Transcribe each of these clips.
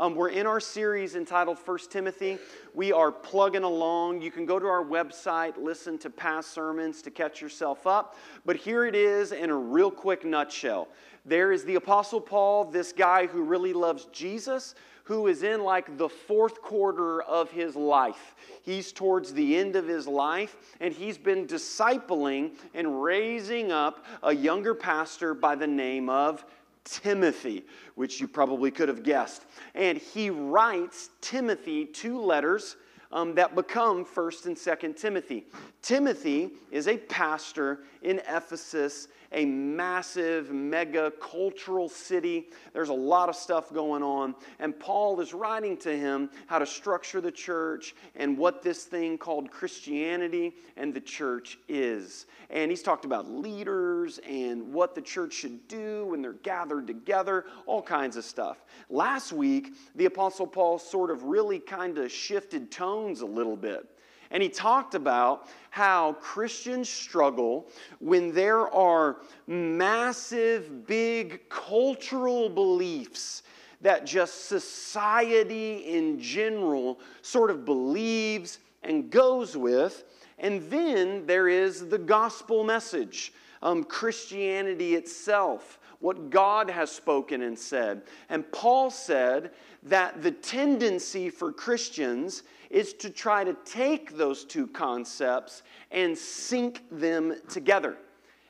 Um, we're in our series entitled First Timothy. We are plugging along. You can go to our website, listen to past sermons to catch yourself up. But here it is in a real quick nutshell. There is the Apostle Paul, this guy who really loves Jesus, who is in like the fourth quarter of his life. He's towards the end of his life, and he's been discipling and raising up a younger pastor by the name of Timothy, which you probably could have guessed. And he writes Timothy two letters um, that become 1st and 2nd Timothy. Timothy is a pastor in Ephesus, a massive, mega cultural city. There's a lot of stuff going on. And Paul is writing to him how to structure the church and what this thing called Christianity and the church is. And he's talked about leaders and what the church should do when they're gathered together, all kinds of stuff. Last week, the Apostle Paul sort of really kind of shifted tones a little bit. And he talked about how Christians struggle when there are massive, big cultural beliefs that just society in general sort of believes and goes with. And then there is the gospel message, um, Christianity itself what God has spoken and said. And Paul said that the tendency for Christians is to try to take those two concepts and sync them together.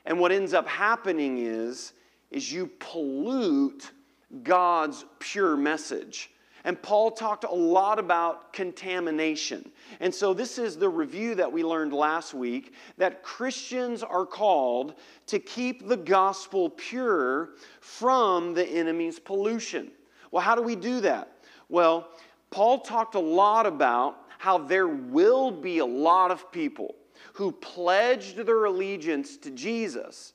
And what ends up happening is, is you pollute God's pure message. And Paul talked a lot about contamination. And so, this is the review that we learned last week that Christians are called to keep the gospel pure from the enemy's pollution. Well, how do we do that? Well, Paul talked a lot about how there will be a lot of people who pledged their allegiance to Jesus,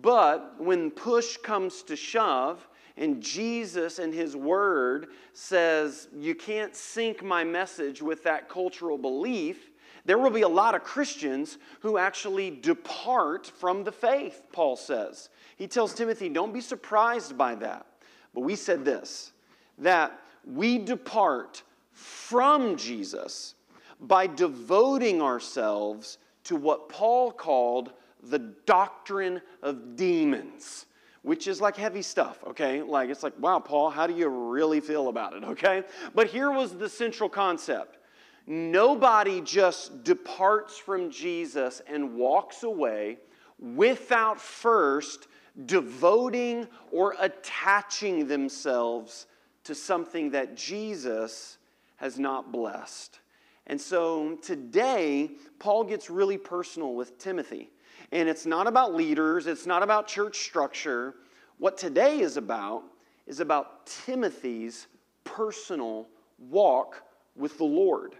but when push comes to shove, and Jesus and his word says, You can't sync my message with that cultural belief. There will be a lot of Christians who actually depart from the faith, Paul says. He tells Timothy, Don't be surprised by that. But we said this that we depart from Jesus by devoting ourselves to what Paul called the doctrine of demons, which is like heavy stuff, okay? Like, it's like, wow, Paul, how do you really feel about it, okay? But here was the central concept nobody just departs from Jesus and walks away without first devoting or attaching themselves to something that Jesus has not blessed. And so today, Paul gets really personal with Timothy. And it's not about leaders, it's not about church structure. What today is about is about Timothy's personal walk with the Lord.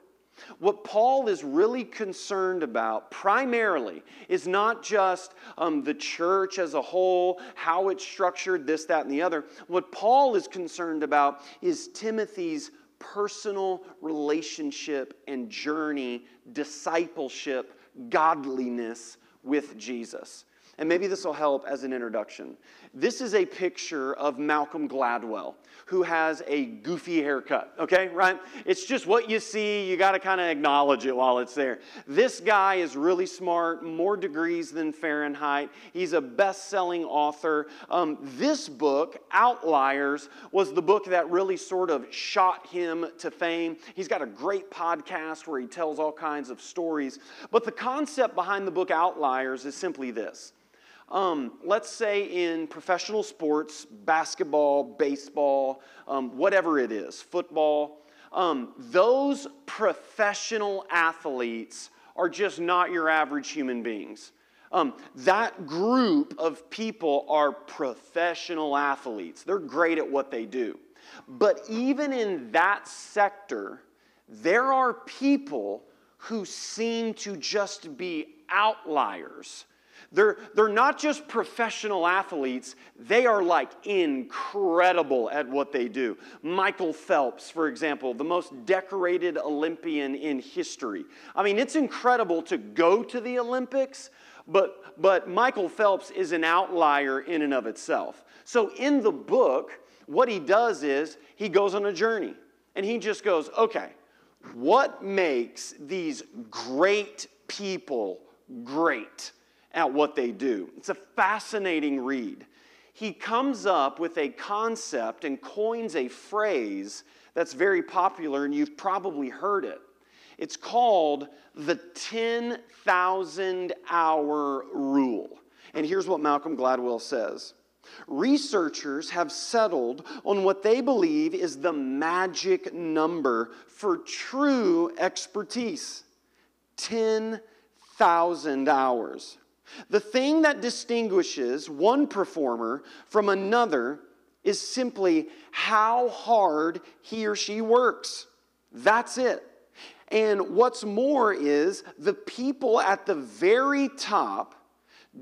What Paul is really concerned about primarily is not just um, the church as a whole, how it's structured, this, that, and the other. What Paul is concerned about is Timothy's personal relationship and journey, discipleship, godliness with Jesus. And maybe this will help as an introduction. This is a picture of Malcolm Gladwell, who has a goofy haircut, okay, right? It's just what you see. You got to kind of acknowledge it while it's there. This guy is really smart, more degrees than Fahrenheit. He's a best selling author. Um, this book, Outliers, was the book that really sort of shot him to fame. He's got a great podcast where he tells all kinds of stories. But the concept behind the book Outliers is simply this um, let's say in professional sports, basketball, baseball, um, whatever it is, football, um, those professional athletes are just not your average human beings. Um, that group of people are professional athletes. They're great at what they do. But even in that sector, there are people who seem to just be outliers they're, they're not just professional athletes, they are like incredible at what they do. Michael Phelps, for example, the most decorated Olympian in history. I mean, it's incredible to go to the Olympics, but, but Michael Phelps is an outlier in and of itself. So in the book, what he does is he goes on a journey and he just goes, okay, what makes these great people great at what they do? It's a fascinating read. He comes up with a concept and coins a phrase that's very popular, and you've probably heard it. It's called the 10,000 hour rule. And here's what Malcolm Gladwell says Researchers have settled on what they believe is the magic number for true expertise 10,000 hours. The thing that distinguishes one performer from another is simply how hard he or she works. That's it. And what's more is the people at the very top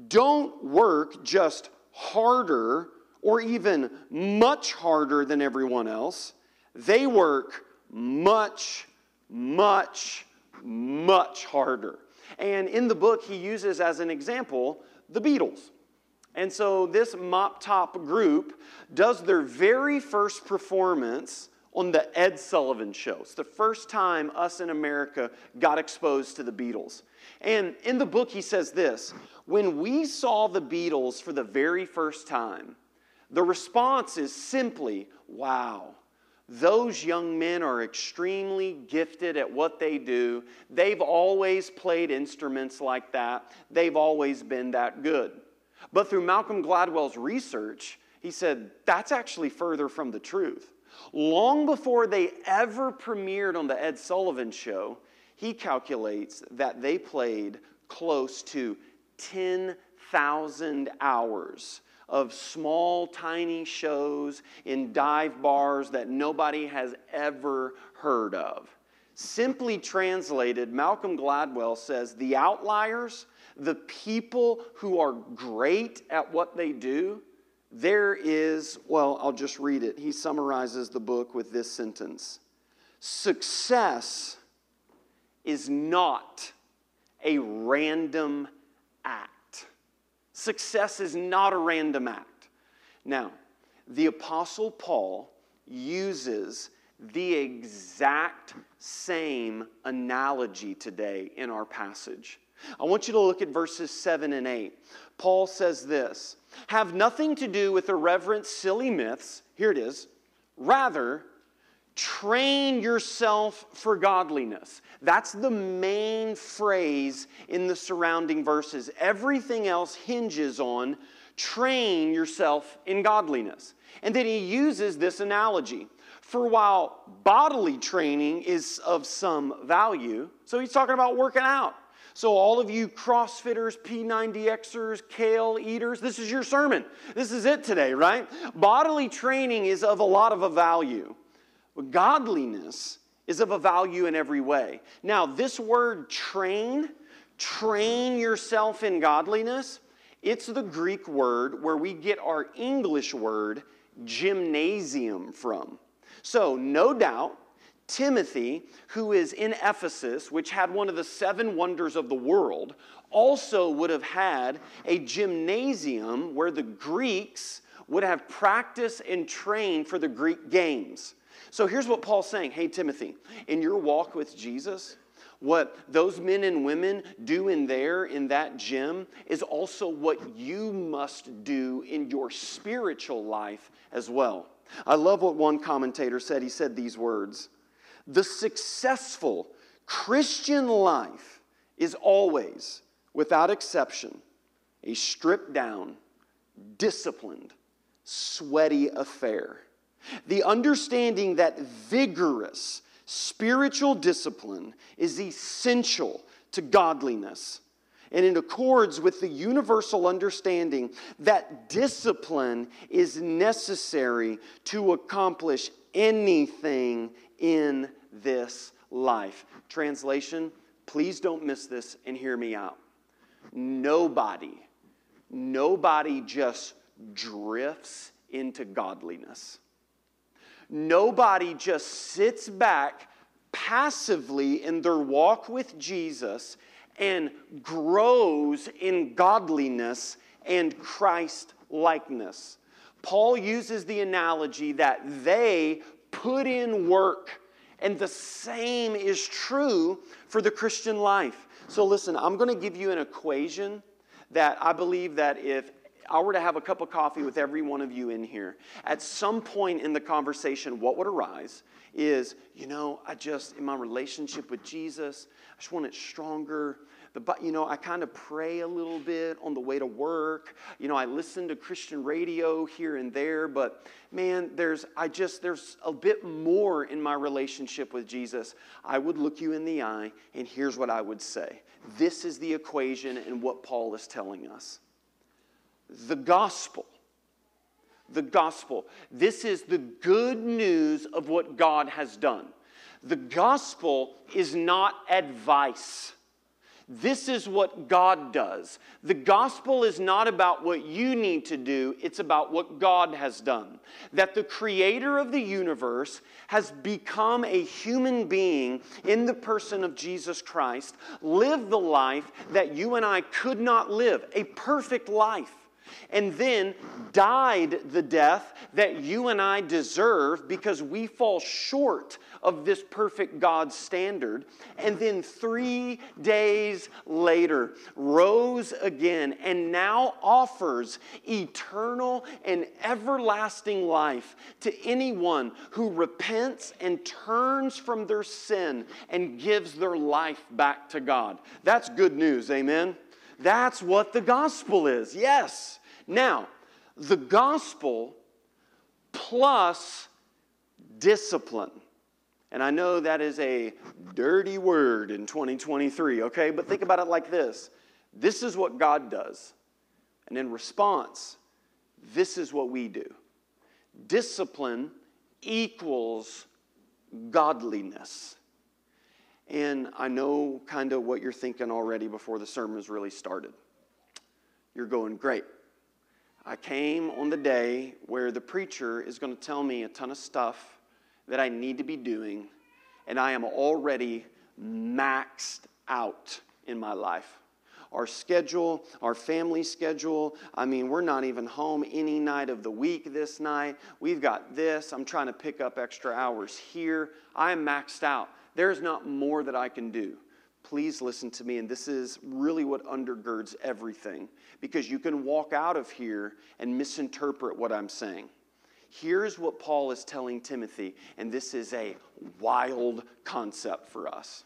don't work just harder or even much harder than everyone else. They work much, much, much harder. And in the book, he uses as an example the Beatles. And so this mop top group does their very first performance on the Ed Sullivan Show. It's the first time us in America got exposed to the Beatles. And in the book, he says this When we saw the Beatles for the very first time, the response is simply, wow. Those young men are extremely gifted at what they do. They've always played instruments like that. They've always been that good. But through Malcolm Gladwell's research, he said that's actually further from the truth. Long before they ever premiered on the Ed Sullivan Show, he calculates that they played close to 10,000 hours of small, tiny shows in dive bars that nobody has ever heard of. Simply translated, Malcolm Gladwell says the outliers, the people who are great at what they do, there is, well, I'll just read it. He summarizes the book with this sentence Success is not a random act. Success is not a random act. Now, the Apostle Paul uses the exact same analogy today in our passage. I want you to look at verses 7 and 8. Paul says this Have nothing to do with irreverent, silly myths. Here it is. Rather, train yourself for godliness. That's the main phrase in the surrounding verses. Everything else hinges on train yourself in godliness. And then he uses this analogy. For while bodily training is of some value, so he's talking about working out. So, all of you CrossFitters, P90Xers, kale eaters, this is your sermon. This is it today, right? Bodily training is of a lot of a value. Godliness is of a value in every way. Now, this word train, train yourself in godliness, it's the Greek word where we get our English word gymnasium from. So, no doubt, Timothy, who is in Ephesus, which had one of the seven wonders of the world, also would have had a gymnasium where the Greeks would have practiced and trained for the Greek games. So here's what Paul's saying Hey, Timothy, in your walk with Jesus, what those men and women do in there, in that gym, is also what you must do in your spiritual life as well. I love what one commentator said. He said these words The successful Christian life is always, without exception, a stripped down, disciplined, sweaty affair. The understanding that vigorous spiritual discipline is essential to godliness. And it accords with the universal understanding that discipline is necessary to accomplish anything in this life. Translation, please don't miss this and hear me out. Nobody, nobody just drifts into godliness. Nobody just sits back passively in their walk with Jesus and grows in godliness and Christ likeness. Paul uses the analogy that they put in work. And the same is true for the Christian life. So listen, I'm going to give you an equation that I believe that if I were to have a cup of coffee with every one of you in here, at some point in the conversation, what would arise is, you know, I just, in my relationship with Jesus, I just want it stronger. The, you know, I kind of pray a little bit on the way to work. You know, I listen to Christian radio here and there, but man, there's, I just, there's a bit more in my relationship with Jesus. I would look you in the eye, and here's what I would say. This is the equation and what Paul is telling us. The gospel the gospel. This is the good news of what God has done. The gospel is not advice. This is what God does. The gospel is not about what you need to do, it's about what God has done. That the creator of the universe has become a human being in the person of Jesus Christ, lived the life that you and I could not live, a perfect life and then died the death that you and I deserve because we fall short of this perfect God standard. And then three days later, rose again and now offers eternal and everlasting life to anyone who repents and turns from their sin and gives their life back to God. That's good news, amen? That's what the gospel is, yes. Now, the gospel plus discipline. And I know that is a dirty word in 2023, okay? But think about it like this this is what God does. And in response, this is what we do. Discipline equals godliness. And I know kind of what you're thinking already before the sermon's really started. You're going, great. I came on the day where the preacher is going to tell me a ton of stuff that I need to be doing, and I am already maxed out in my life. Our schedule, our family schedule, I mean, we're not even home any night of the week this night. We've got this. I'm trying to pick up extra hours here. I am maxed out. There's not more that I can do please listen to me. And this is really what undergirds everything because you can walk out of here and misinterpret what I'm saying. Here's what Paul is telling Timothy, and this is a wild concept for us.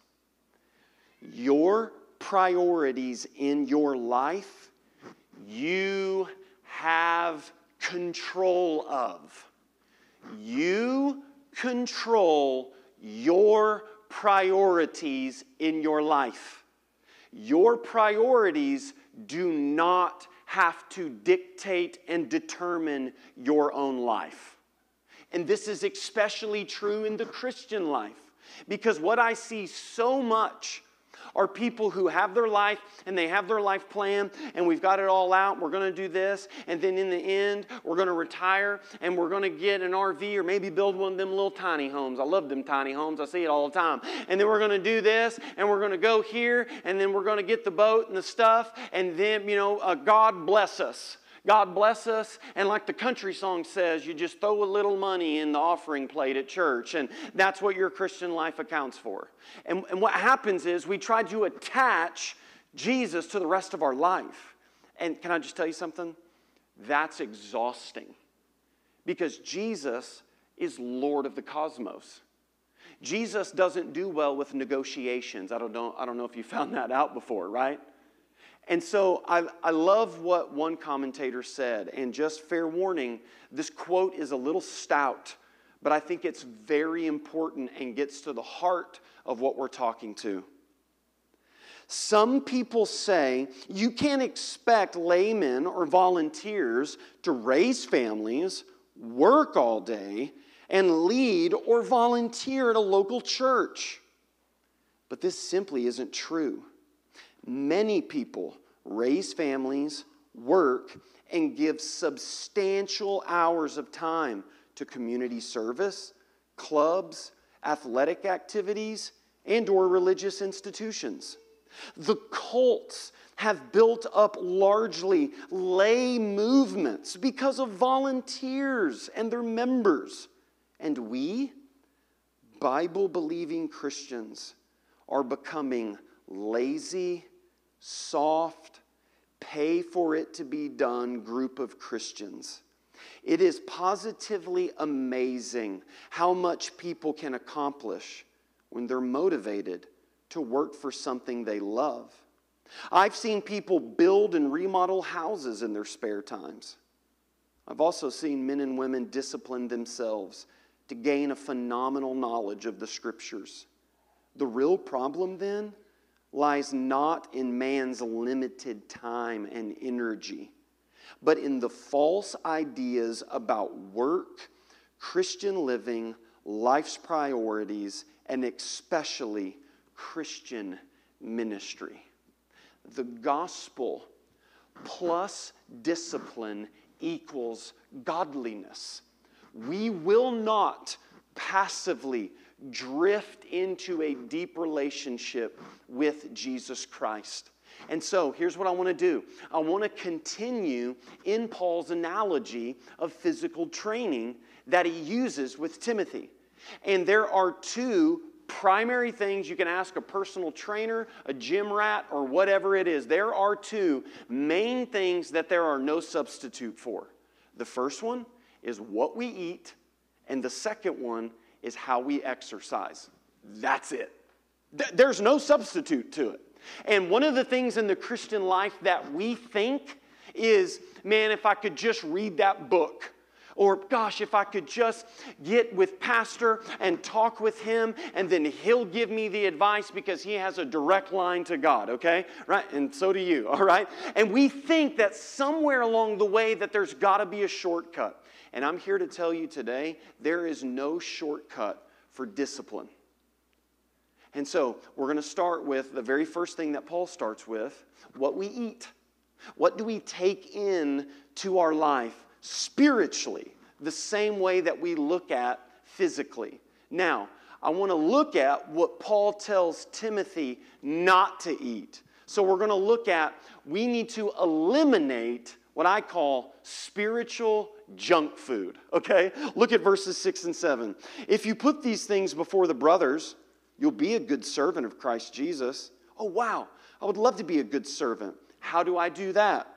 Your priorities in your life, you have control of. You control your priorities in your life. Your priorities do not have to dictate and determine your own life. And this is especially true in the Christian life because what I see so much are people who have their life and they have their life plan and we've got it all out. We're going to do this. And then in the end, we're going to retire and we're going to get an RV or maybe build one of them little tiny homes. I love them tiny homes. I see it all the time. And then we're going to do this and we're going to go here and then we're going to get the boat and the stuff. And then, you know, uh, God bless us. God bless us. And like the country song says, you just throw a little money in the offering plate at church, and that's what your Christian life accounts for. And, and what happens is we try to attach Jesus to the rest of our life. And can I just tell you something? That's exhausting because Jesus is Lord of the cosmos. Jesus doesn't do well with negotiations. I don't know, I don't know if you found that out before, right? And so I, I love what one commentator said. And just fair warning, this quote is a little stout, but I think it's very important and gets to the heart of what we're talking to. Some people say you can't expect laymen or volunteers to raise families, work all day, and lead or volunteer at a local church. But this simply isn't true. Many people raise families, work, and give substantial hours of time to community service, clubs, athletic activities, and or religious institutions. The cults have built up largely lay movements because of volunteers and their members. And we, Bible believing Christians, are becoming lazy, soft, pay for it to be done group of Christians. It is positively amazing how much people can accomplish when they're motivated to work for something they love. I've seen people build and remodel houses in their spare times. I've also seen men and women discipline themselves to gain a phenomenal knowledge of the scriptures. The real problem then lies not in man's limited time and energy, but in the false ideas about work, Christian living, life's priorities, and especially Christian ministry. The gospel plus discipline equals godliness. We will not passively drift into a deep relationship with Jesus Christ. And so here's what I want to do I want to continue in Paul's analogy of physical training that he uses with Timothy. And there are two primary things you can ask a personal trainer, a gym rat, or whatever it is. There are two main things that there are no substitute for. The first one is what we eat, and the second one is how we exercise. That's it. There's no substitute to it. And one of the things in the Christian life that we think is, man, if I could just read that book, or, gosh, if I could just get with Pastor and talk with him, and then he'll give me the advice because he has a direct line to God, okay? Right? And so do you, all right? And we think that somewhere along the way that there's got to be a shortcut. And I'm here to tell you today there is no shortcut for discipline. And so we're going to start with the very first thing that Paul starts with what we eat. What do we take in to our life spiritually, the same way that we look at physically. Now, I want to look at what Paul tells Timothy not to eat. So we're going to look at we need to eliminate what I call spiritual junk food. Okay? Look at verses 6 and 7. If you put these things before the brothers, you'll be a good servant of Christ Jesus. Oh, wow. I would love to be a good servant. How do I do that?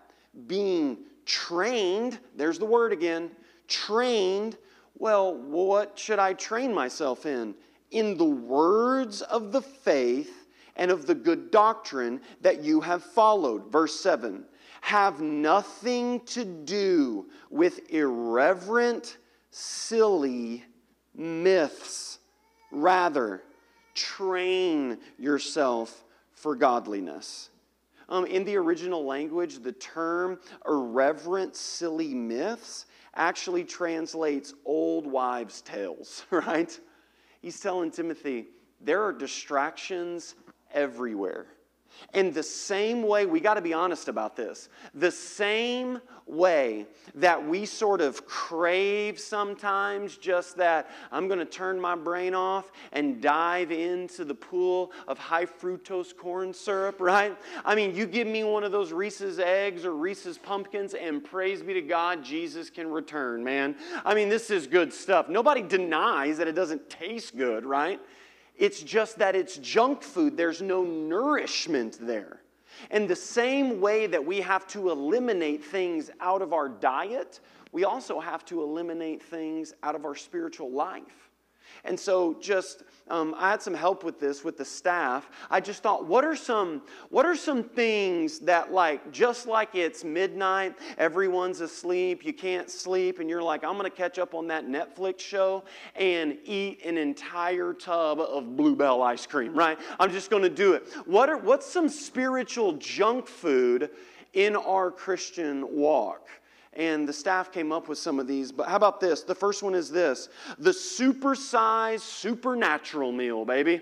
Being trained, there's the word again, trained. Well, what should I train myself in? In the words of the faith and of the good doctrine that you have followed. Verse 7 Have nothing to do with irreverent, silly myths. Rather, train yourself for godliness. Um, in the original language, the term irreverent, silly myths actually translates old wives' tales, right? He's telling Timothy, there are distractions everywhere. In the same way, we got to be honest about this. The same way that we sort of crave sometimes just that I'm going to turn my brain off and dive into the pool of high fructose corn syrup, right? I mean, you give me one of those Reese's eggs or Reese's pumpkins, and praise be to God, Jesus can return, man. I mean, this is good stuff. Nobody denies that it doesn't taste good, right? It's just that it's junk food, there's no nourishment there. And the same way that we have to eliminate things out of our diet, we also have to eliminate things out of our spiritual life. And so, just um, I had some help with this with the staff. I just thought, what are some what are some things that like just like it's midnight, everyone's asleep, you can't sleep, and you're like, I'm to catch up on that Netflix show and eat an entire tub of Blue Bell ice cream. Right? I'm just to do it. What are what's some spiritual junk food in our Christian walk? And the staff came up with some of these. But how about this? The first one is this the supersized supernatural meal, baby.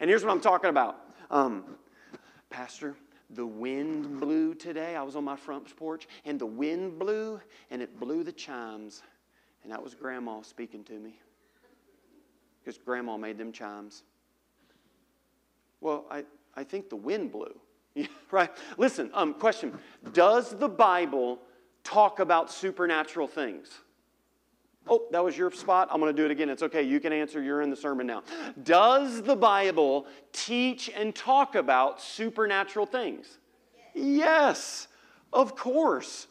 And here's what I'm talking about. Um, Pastor, the wind blew today. I was on my front porch, and the wind blew, and it blew the chimes. And that was Grandma speaking to me. Because Grandma made them chimes. Well, I, I think the wind blew. Right? Listen, um, question Does the Bible talk about supernatural things? Oh, that was your spot. I'm going to do it again. It's okay. You can answer. You're in the sermon now. Does the Bible teach and talk about supernatural things? Yes, of course.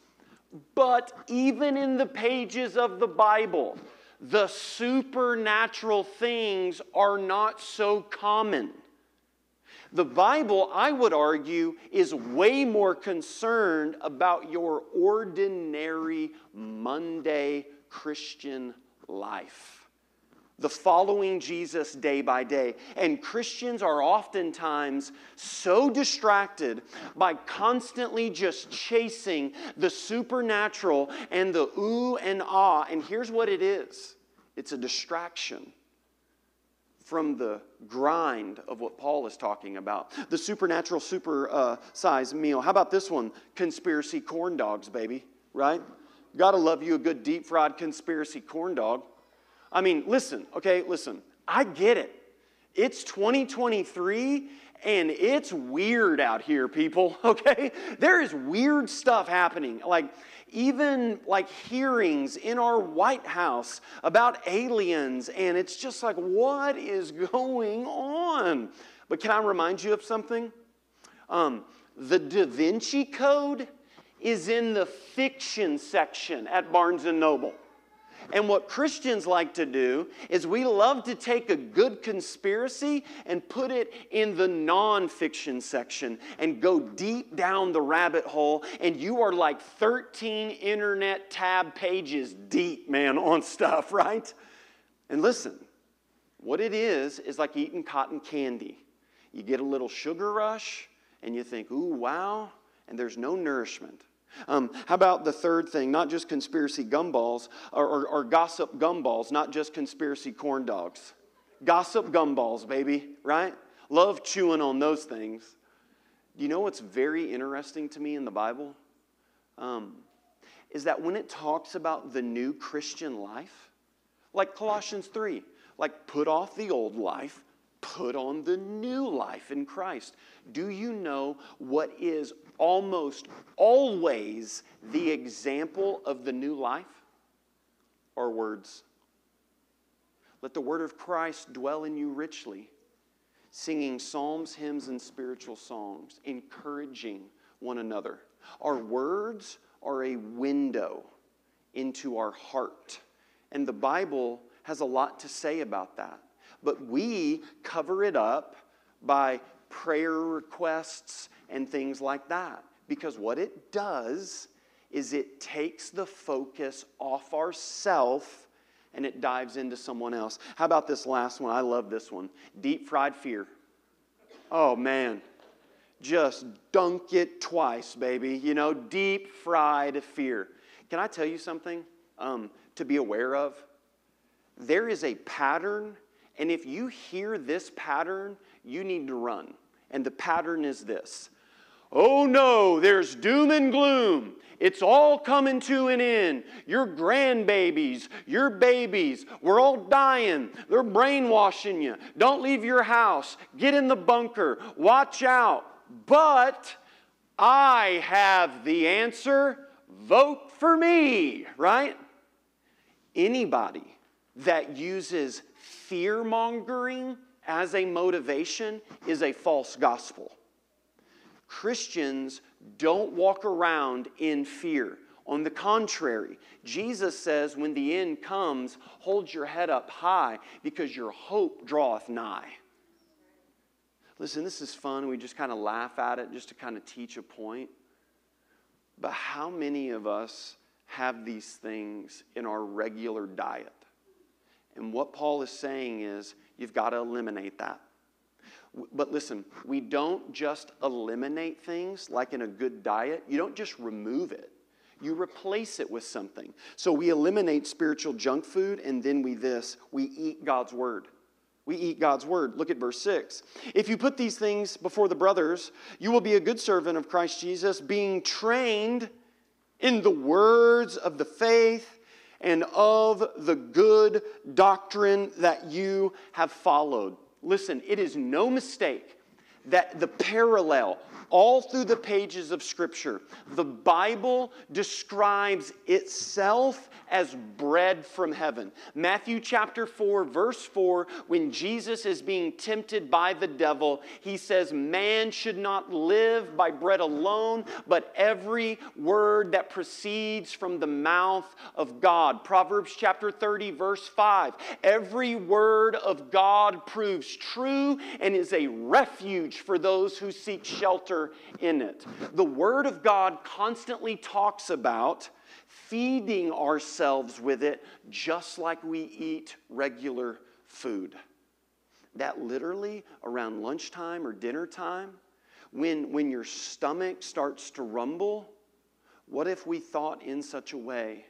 But even in the pages of the Bible, the supernatural things are not so common. The Bible, I would argue, is way more concerned about your ordinary Monday Christian life the following Jesus day by day. And Christians are oftentimes so distracted by constantly just chasing the supernatural and the ooh and ah. And here's what it is it's a distraction from the grind of what Paul is talking about. The supernatural, super uh, meal. How about this one? Conspiracy corn dogs, baby, right? Gotta love you a good deep fried conspiracy corn dog. I mean, listen, okay, listen. I get it. It's 2023 and it's weird out here, people, okay? There is weird stuff happening. Like, even like hearings in our White House about aliens, and it's just like, what is going on? But can I remind you of something? Um, the Da Vinci Code is in the fiction section at Barnes and Noble. And what Christians like to do is we love to take a good conspiracy and put it in the nonfiction section and go deep down the rabbit hole. And you are like 13 internet tab pages deep, man, on stuff, right? And listen, what it is is like eating cotton candy. You get a little sugar rush and you think, ooh, wow, and there's no nourishment. Um, how about the third thing? Not just conspiracy gumballs or, or, or gossip gumballs, not just conspiracy corn dogs. Gossip gumballs, baby, right? Love chewing on those things. You know what's very interesting to me in the Bible? Um, is that when it talks about the new Christian life, like Colossians 3, like put off the old life, put on the new life in Christ. Do you know what is almost always the example of the new life? Are words. Let the word of Christ dwell in you richly, singing psalms, hymns, and spiritual songs, encouraging one another. Our words are a window into our heart. And the Bible has a lot to say about that but we cover it up by prayer requests and things like that. Because what it does is it takes the focus off ourself and it dives into someone else. How about this last one? I love this one. Deep fried fear. Oh man. Just dunk it twice, baby. You know, deep fried fear. Can I tell you something um, to be aware of? There is a pattern and if you hear this pattern, you need to run. And the pattern is this Oh no, there's doom and gloom. It's all coming to an end. Your grandbabies, your babies, we're all dying. They're brainwashing you. Don't leave your house. Get in the bunker. Watch out. But I have the answer. Vote for me, right? Anybody that uses fear mongering as a motivation is a false gospel. Christians don't walk around in fear. On the contrary, Jesus says, when the end comes, hold your head up high because your hope draweth nigh. Listen, this is fun. We just kind of laugh at it just to kind of teach a point. But how many of us have these things in our regular diet? And what Paul is saying is you've got to eliminate that. But listen, we don't just eliminate things like in a good diet, you don't just remove it. You replace it with something. So we eliminate spiritual junk food and then we this, we eat God's word. We eat God's word. Look at verse 6. If you put these things before the brothers, you will be a good servant of Christ Jesus, being trained in the words of the faith and of the good doctrine that you have followed. Listen, it is no mistake that the parallel all through the pages of Scripture, the Bible describes itself as bread from heaven. Matthew chapter 4, verse 4, when Jesus is being tempted by the devil, he says, Man should not live by bread alone, but every word that proceeds from the mouth of God. Proverbs chapter 30, verse 5. Every word of God proves true and is a refuge for those who seek shelter in it. The Word of God constantly talks about feeding ourselves with it just like we eat regular food. That literally around lunchtime or dinner time, when, when your stomach starts to rumble, what if we thought in such a way,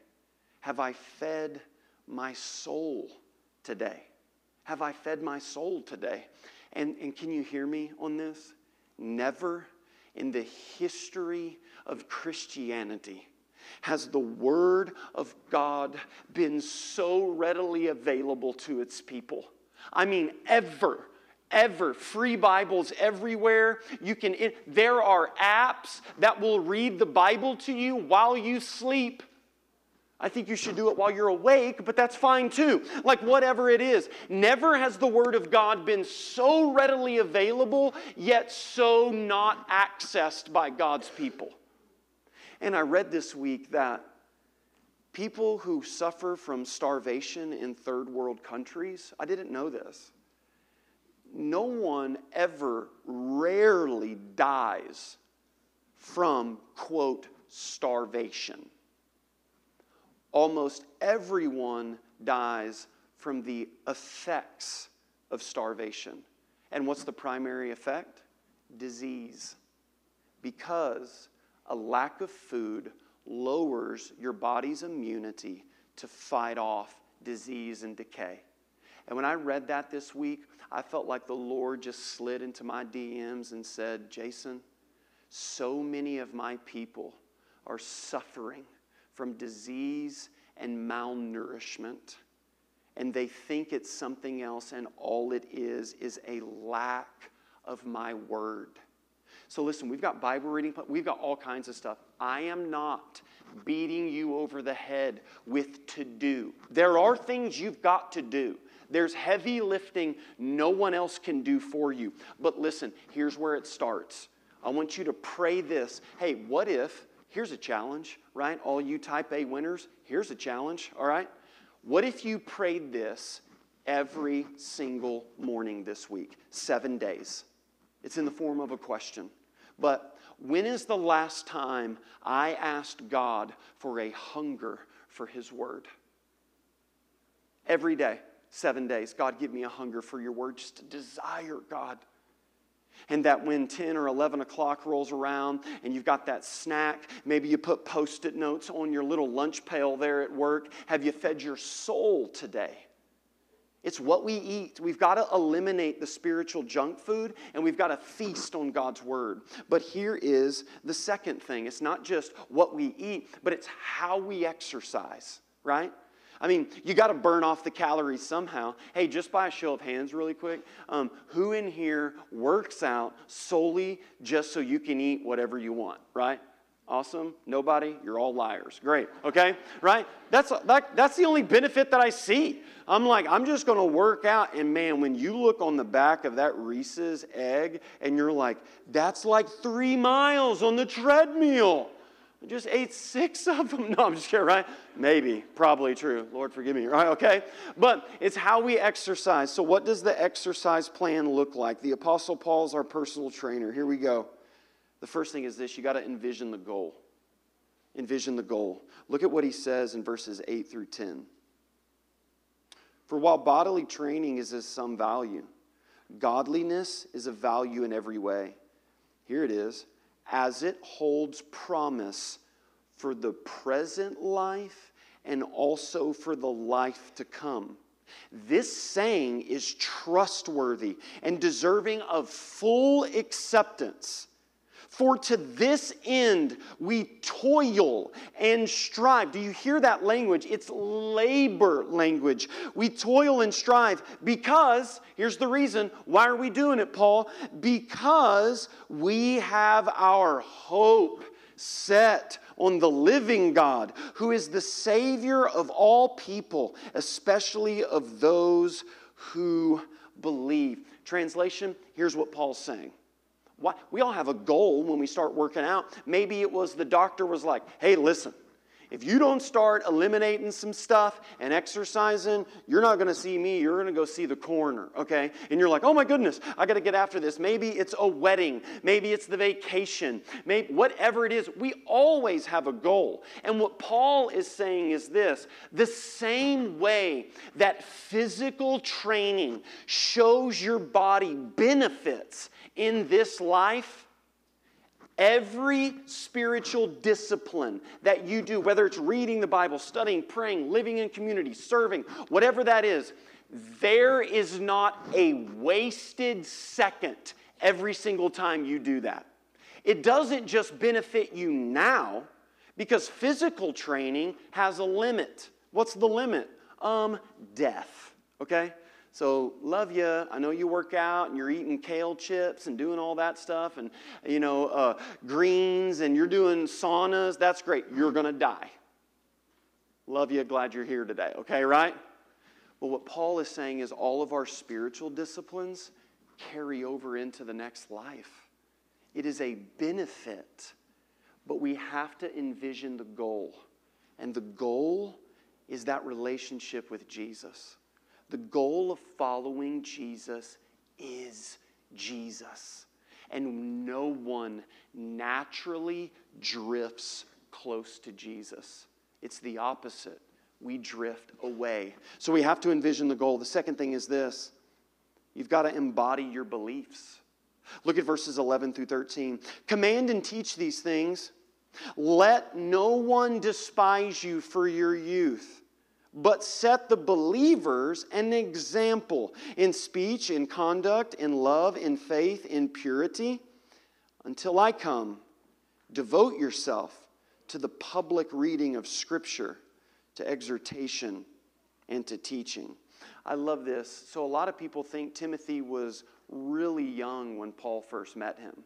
have I fed my soul today? Have I fed my soul today? And, and can you hear me on this? Never in the history of Christianity has the Word of God been so readily available to its people. I mean, ever ever. Free bibles everywhere. You can there are apps that will read the bible to you while you sleep I think you should do it while you're awake, but that's fine too. Like whatever it is. Never has the Word of God been so readily available, yet so not accessed by God's people. And I read this week that people who suffer from starvation in third world countries, I didn't know this. No one ever rarely dies from, quote, starvation almost everyone dies from the effects of starvation. And what's the primary effect? Disease. Because a lack of food lowers your body's immunity to fight off disease and decay. And when I read that this week, I felt like the Lord just slid into my DMs and said, Jason, so many of my people are suffering from disease and malnourishment. And they think it's something else, and all it is is a lack of my word. So, listen, we've got Bible reading, we've got all kinds of stuff. I am not beating you over the head with to do. There are things you've got to do. There's heavy lifting no one else can do for you. But listen, here's where it starts. I want you to pray this hey, what if Here's a challenge, right? All you type A winners, here's a challenge, all right? What if you prayed this every single morning this week, seven days? It's in the form of a question. But when is the last time I asked God for a hunger for His Word? Every day, seven days. God, give me a hunger for your Word, just a desire, God and that when 10 or 11 o'clock rolls around and you've got that snack, maybe you put post it notes on your little lunch pail there at work. Have you fed your soul today? It's what we eat. We've got to eliminate the spiritual junk food and we've got to feast on God's word. But here is the second thing it's not just what we eat, but it's how we exercise, right? I mean, you got to burn off the calories somehow. Hey, just by a show of hands, really quick, um, who in here works out solely just so you can eat whatever you want, right? Awesome. Nobody? You're all liars. Great. Okay? Right? That's, that, that's the only benefit that I see. I'm like, I'm just going to work out. And man, when you look on the back of that Reese's egg and you're like, that's like three miles on the treadmill. I just ate six of them. No, I'm just kidding, right? Maybe, probably true. Lord, forgive me, right? Okay? But it's how we exercise. So, what does the exercise plan look like? The Apostle Paul's our personal trainer. Here we go. The first thing is this you got to envision the goal. Envision the goal. Look at what he says in verses 8 through 10. For while bodily training is of some value, godliness is of value in every way. Here it is as it holds promise for the present life and also for the life to come. This saying is trustworthy and deserving of full acceptance. For to this end we toil and strive. Do you hear that language? It's labor language. We toil and strive because, here's the reason why are we doing it, Paul? Because we have our hope set on the living God, who is the Savior of all people, especially of those who believe. Translation here's what Paul's saying. Why, we all have a goal when we start working out. Maybe it was the doctor was like, hey, listen, if you don't start eliminating some stuff and exercising, you're not going to see me. You're going to go see the coroner, okay? And you're like, oh my goodness, I got to get after this. Maybe it's a wedding. Maybe it's the vacation. Maybe whatever it is, we always have a goal. And what Paul is saying is this the same way that physical training shows your body benefits in this life Every spiritual discipline that you do, whether it's reading the Bible, studying, praying, living in community, serving, whatever that is, there is not a wasted second every single time you do that. It doesn't just benefit you now, because physical training has a limit. What's the limit? Um, death. Okay? So, love you. I know you work out and you're eating kale chips and doing all that stuff and, you know, uh, greens and you're doing saunas. That's great. You're to die. Love you. Glad you're here today. Okay, right? But what Paul is saying is all of our spiritual disciplines carry over into the next life. It is a benefit, but we have to envision the goal. And the goal is that relationship with Jesus. The goal of following Jesus is Jesus. And no one naturally drifts close to Jesus. It's the opposite. We drift away. So we have to envision the goal. The second thing is this you've got to embody your beliefs. Look at verses 11 through 13. Command and teach these things. Let no one despise you for your youth but set the believers an example in speech, in conduct, in love, in faith, in purity. Until I come, devote yourself to the public reading of Scripture, to exhortation, and to teaching. I love this. So, a lot of people think Timothy was really young when Paul first met him.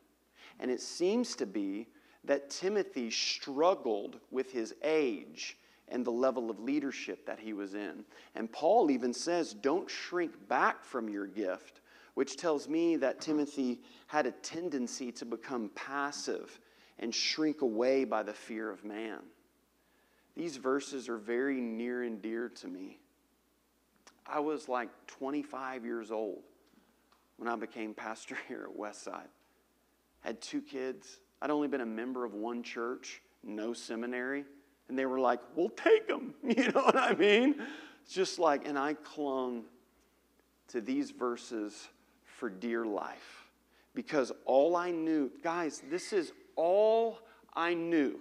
And it seems to be that Timothy struggled with his age and the level of leadership that he was in. And Paul even says, Don't shrink back from your gift, which tells me that Timothy had a tendency to become passive and shrink away by the fear of man. These verses are very near and dear to me. I was like 25 years old when I became pastor here at Westside. Had two kids. I'd only been a member of one church, no seminary. And they were like, we'll take them. You know what I mean? It's just like, and I clung to these verses for dear life because all I knew, guys, this is all I knew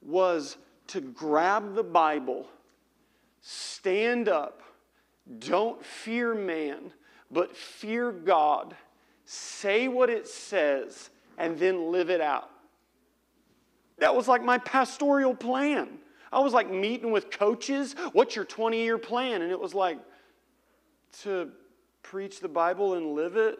was to grab the Bible, stand up, don't fear man, but fear God, say what it says, and then live it out. That was like my pastoral plan. I was like meeting with coaches. What's your 20 year plan? And it was like to preach the Bible and live it.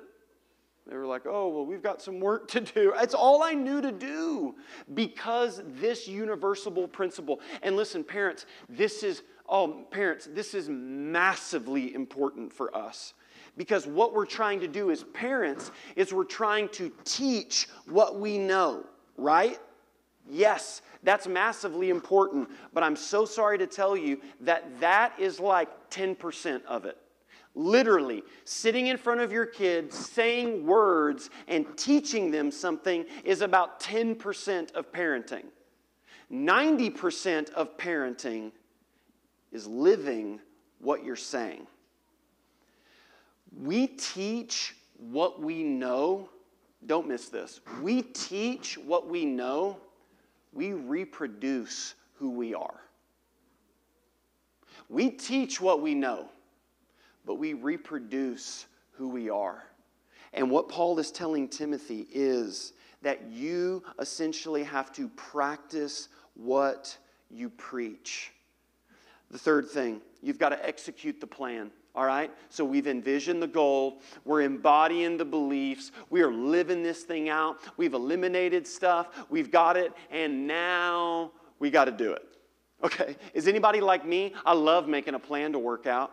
They were like, oh, well, we've got some work to do. It's all I knew to do because this universal principle. And listen, parents, this is, oh, parents, this is massively important for us. Because what we're trying to do as parents is we're trying to teach what we know, right? Yes, that's massively important, but I'm so sorry to tell you that that is like 10% of it. Literally, sitting in front of your kids, saying words, and teaching them something is about 10% of parenting. 90% of parenting is living what you're saying. We teach what we know. Don't miss this. We teach what we know we reproduce who we are. We teach what we know, but we reproduce who we are. And what Paul is telling Timothy is that you essentially have to practice what you preach. The third thing, you've got to execute the plan. All right? So we've envisioned the goal. We're embodying the beliefs. We are living this thing out. We've eliminated stuff. We've got it. And now we got to do it. Okay? Is anybody like me? I love making a plan to work out.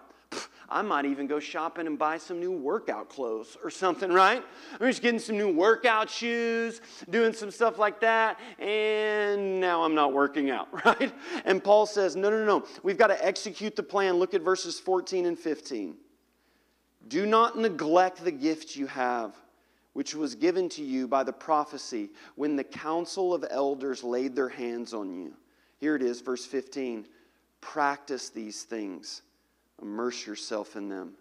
I might even go shopping and buy some new workout clothes or something, right? I'm just getting some new workout shoes, doing some stuff like that, and now I'm not working out, right? And Paul says, no, no, no, we've got to execute the plan. Look at verses 14 and 15. Do not neglect the gift you have, which was given to you by the prophecy when the council of elders laid their hands on you. Here it is, verse 15. Practice these things Immerse yourself in them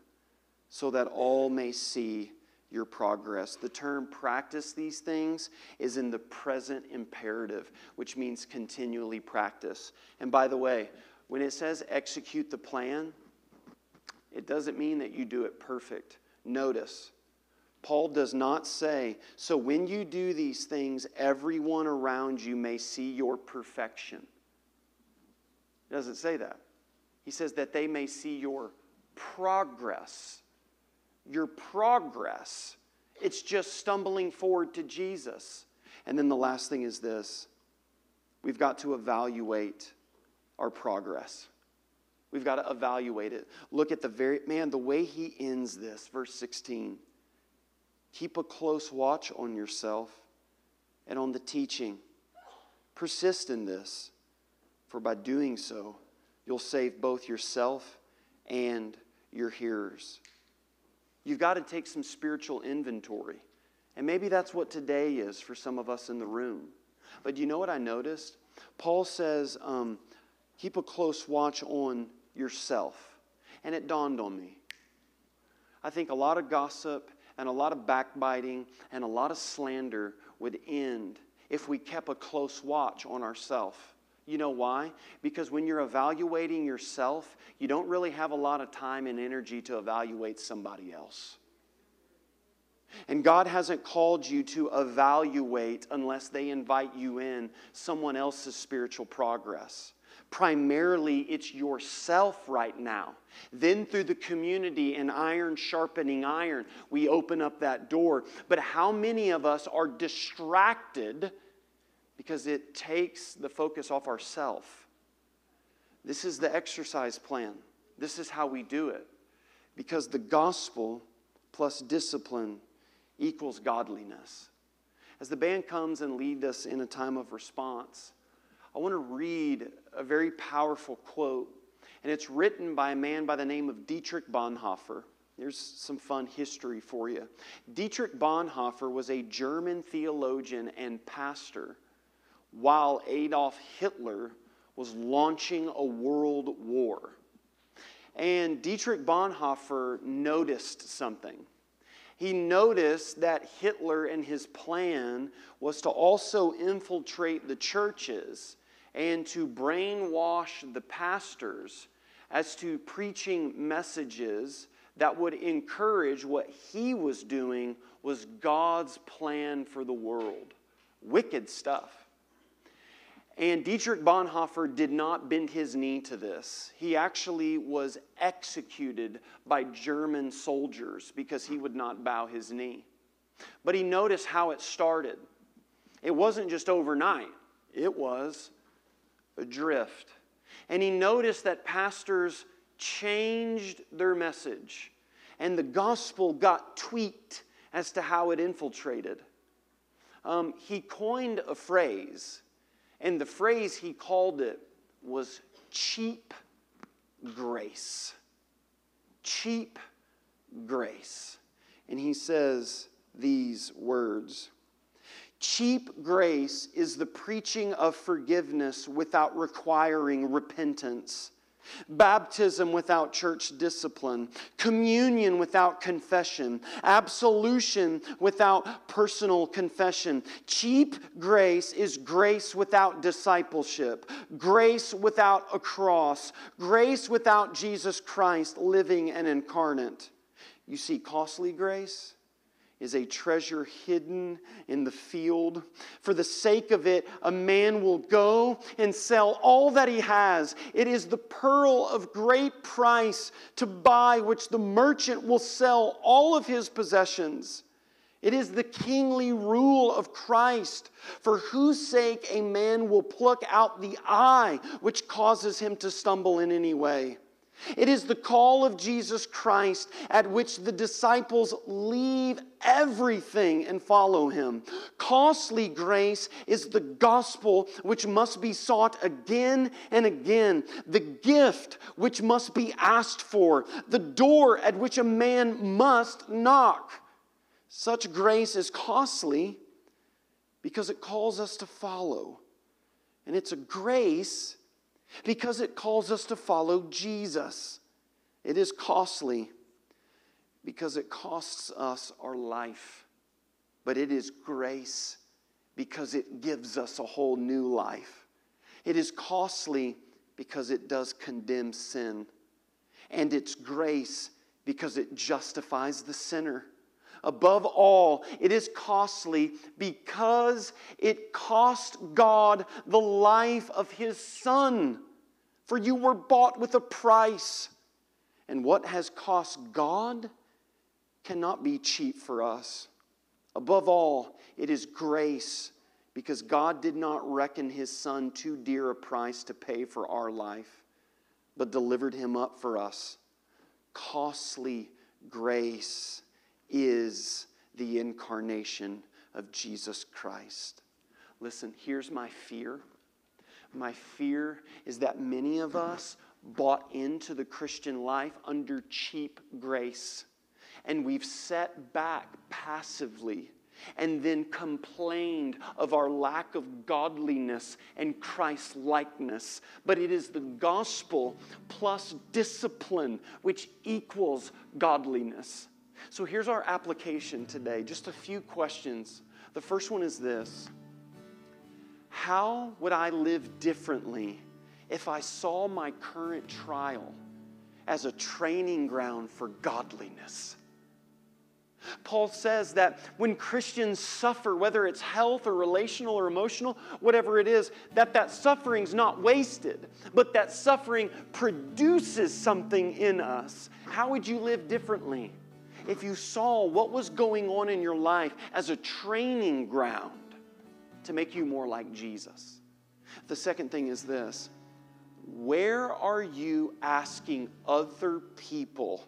so that all may see your progress. The term practice these things is in the present imperative, which means continually practice. And by the way, when it says execute the plan, it doesn't mean that you do it perfect. Notice, Paul does not say, so when you do these things, everyone around you may see your perfection. It doesn't say that. He says that they may see your progress. Your progress. It's just stumbling forward to Jesus. And then the last thing is this we've got to evaluate our progress. We've got to evaluate it. Look at the very, man, the way he ends this, verse 16. Keep a close watch on yourself and on the teaching. Persist in this, for by doing so, you'll save both yourself and your hearers. You've got to take some spiritual inventory. And maybe that's what today is for some of us in the room. But you know what I noticed? Paul says, um, keep a close watch on yourself. And it dawned on me. I think a lot of gossip and a lot of backbiting and a lot of slander would end if we kept a close watch on ourselves. You know why? Because when you're evaluating yourself, you don't really have a lot of time and energy to evaluate somebody else. And God hasn't called you to evaluate unless they invite you in someone else's spiritual progress. Primarily, it's yourself right now. Then, through the community and iron sharpening iron, we open up that door. But how many of us are distracted because it takes the focus off ourself. This is the exercise plan. This is how we do it. Because the gospel plus discipline equals godliness. As the band comes and leads us in a time of response, I want to read a very powerful quote, and it's written by a man by the name of Dietrich Bonhoeffer. Here's some fun history for you. Dietrich Bonhoeffer was a German theologian and pastor while Adolf Hitler was launching a world war. And Dietrich Bonhoeffer noticed something. He noticed that Hitler and his plan was to also infiltrate the churches and to brainwash the pastors as to preaching messages that would encourage what he was doing was God's plan for the world. Wicked stuff. And Dietrich Bonhoeffer did not bend his knee to this. He actually was executed by German soldiers because he would not bow his knee. But he noticed how it started. It wasn't just overnight, it was a drift. And he noticed that pastors changed their message, and the gospel got tweaked as to how it infiltrated. Um, he coined a phrase and the phrase he called it was cheap grace. Cheap grace. And he says these words Cheap grace is the preaching of forgiveness without requiring repentance baptism without church discipline, communion without confession, absolution without personal confession. Cheap grace is grace without discipleship, grace without a cross, grace without Jesus Christ living and incarnate. You see, costly grace is a treasure hidden in the field. For the sake of it, a man will go and sell all that he has. It is the pearl of great price to buy, which the merchant will sell all of his possessions. It is the kingly rule of Christ, for whose sake a man will pluck out the eye which causes him to stumble in any way. It is the call of Jesus Christ at which the disciples leave everything and follow him. Costly grace is the gospel which must be sought again and again, the gift which must be asked for, the door at which a man must knock. Such grace is costly because it calls us to follow. And it's a grace because it calls us to follow Jesus. It is costly because it costs us our life, but it is grace because it gives us a whole new life. It is costly because it does condemn sin, and it's grace because it justifies the sinner. Above all, it is costly because it cost God the life of his Son. For you were bought with a price. And what has cost God cannot be cheap for us. Above all, it is grace because God did not reckon his Son too dear a price to pay for our life, but delivered him up for us. Costly grace is the incarnation of Jesus Christ. Listen, here's my fear. My fear is that many of us bought into the Christian life under cheap grace, and we've sat back passively and then complained of our lack of godliness and Christ likeness. But it is the gospel plus discipline which equals godliness. So here's our application today just a few questions. The first one is this How would I live differently if I saw my current trial as a training ground for godliness? Paul says that when Christians suffer, whether it's health or relational or emotional, whatever it is, that that suffering's not wasted, but that suffering produces something in us. How would you live differently? If you saw what was going on in your life as a training ground to make you more like Jesus. The second thing is this where are you asking other people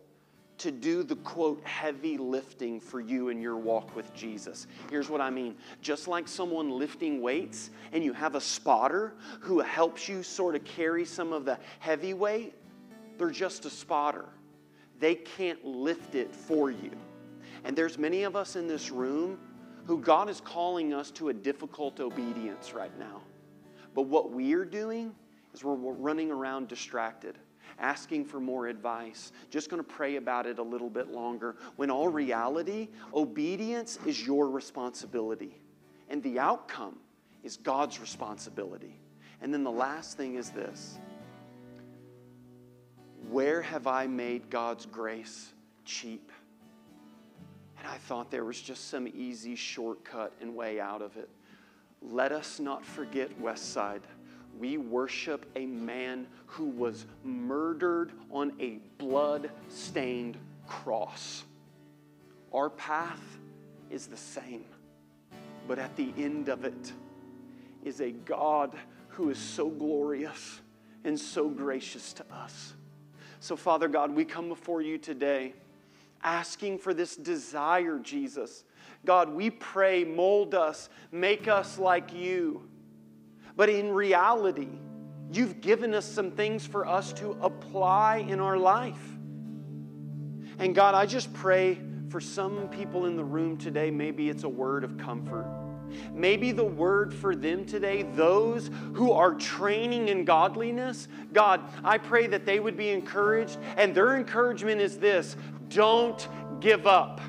to do the quote heavy lifting for you in your walk with Jesus? Here's what I mean just like someone lifting weights and you have a spotter who helps you sort of carry some of the heavy weight, they're just a spotter they can't lift it for you. And there's many of us in this room who God is calling us to a difficult obedience right now. But what we're doing is we're running around distracted, asking for more advice, just going to pray about it a little bit longer, when all reality, obedience is your responsibility. And the outcome is God's responsibility. And then the last thing is this where have I made God's grace cheap? And I thought there was just some easy shortcut and way out of it. Let us not forget Westside. We worship a man who was murdered on a blood stained cross. Our path is the same, but at the end of it is a God who is so glorious and so gracious to us. So, Father God, we come before you today asking for this desire, Jesus. God, we pray, mold us, make us like you. But in reality, you've given us some things for us to apply in our life. And God, I just pray for some people in the room today, maybe it's a word of comfort. Maybe the word for them today, those who are training in godliness, God, I pray that they would be encouraged. And their encouragement is this don't give up.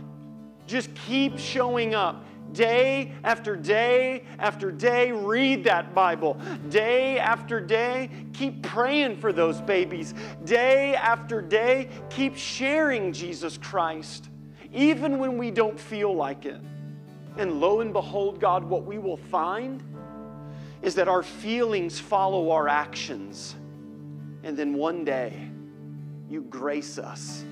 Just keep showing up. Day after day after day, read that Bible. Day after day, keep praying for those babies. Day after day, keep sharing Jesus Christ even when we don't feel like it. And lo and behold, God, what we will find is that our feelings follow our actions. And then one day, you grace us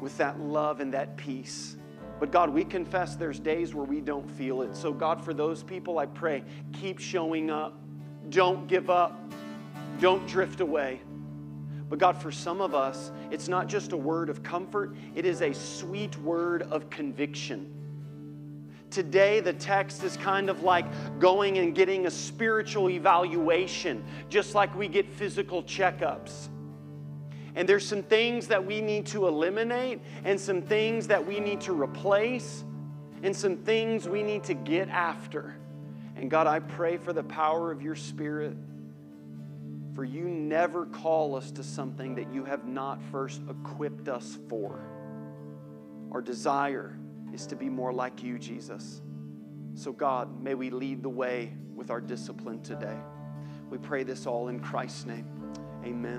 with that love and that peace. But God, we confess there's days where we don't feel it. So, God, for those people, I pray, keep showing up. Don't give up. Don't drift away. But God, for some of us, it's not just a word of comfort, it is a sweet word of conviction. Today, the text is kind of like going and getting a spiritual evaluation, just like we get physical checkups. And there's some things that we need to eliminate, and some things that we need to replace, and some things we need to get after. And God, I pray for the power of your Spirit, for you never call us to something that you have not first equipped us for. Our desire is to be more like you, Jesus. So, God, may we lead the way with our discipline today. We pray this all in Christ's name. Amen.